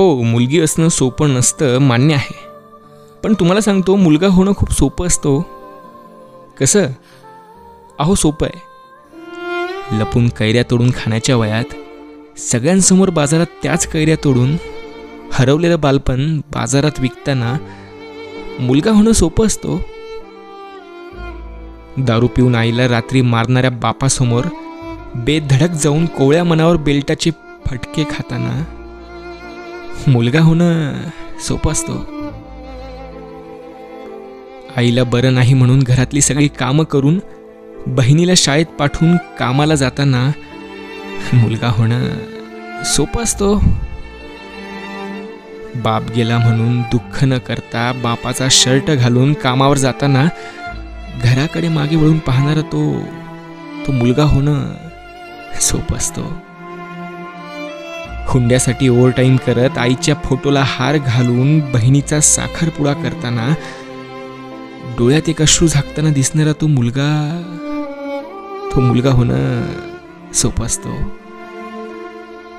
हो मुलगी असणं सोपं नसतं मान्य आहे. पण तुम्हाला सांगतो मुलगा होणं खूप सोपं असतो हो. कसं? अहो सोपं आहे. लपून कैऱ्या तोडून खाण्याच्या वयात सगळ्यांसमोर बाजारात त्याच कैऱ्या तोडून हरवलेलं बालपण बाजारात विकताना मुलगा होणं सोपं असतो हो. दारू पिऊन आईला रात्री मारणाऱ्या बापासमोर बेधडक जाऊन कोवळ्या मनावर बेल्टाचे फटके खाताना मुलगा होणं सोपं असतो. आईला बरं नाही म्हणून घरातली सगळी कामं करून बहिणीला शाळेत पाठवून कामाला जाताना मुलगा होणं सोपं असतो. बाप गेला म्हणून दुःख न करता बापाचा शर्ट घालून कामावर जाताना घराकडे मागे वळून पाहणारा तो तो मुलगा होणं सोपं असतो. हुंड्यासाठी ओव्हर टाईम करत आईच्या फोटोला हार घालून बहिणीचा साखरपुडा करताना डोळ्यात एक अश्रू झाकताना दिसणारा तो मुलगा तो मुलगा होणं सोपं असतो.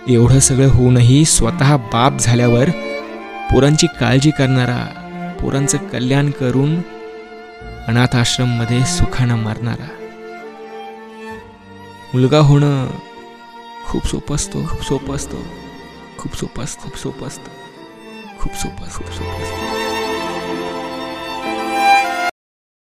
एवढं सगळं होऊनही स्वतः बाप झाल्यावर पोरांची काळजी करणारा पोरांचं कल्याण करून अनाथ आश्रममध्ये सुखानं मारणारा. मुलगा होणं खूप सोपं असतो खूप सोपं असतो खूप सोपं असतं खूप सोपं असतं खूप सोपं असतं खूप सोपं असतं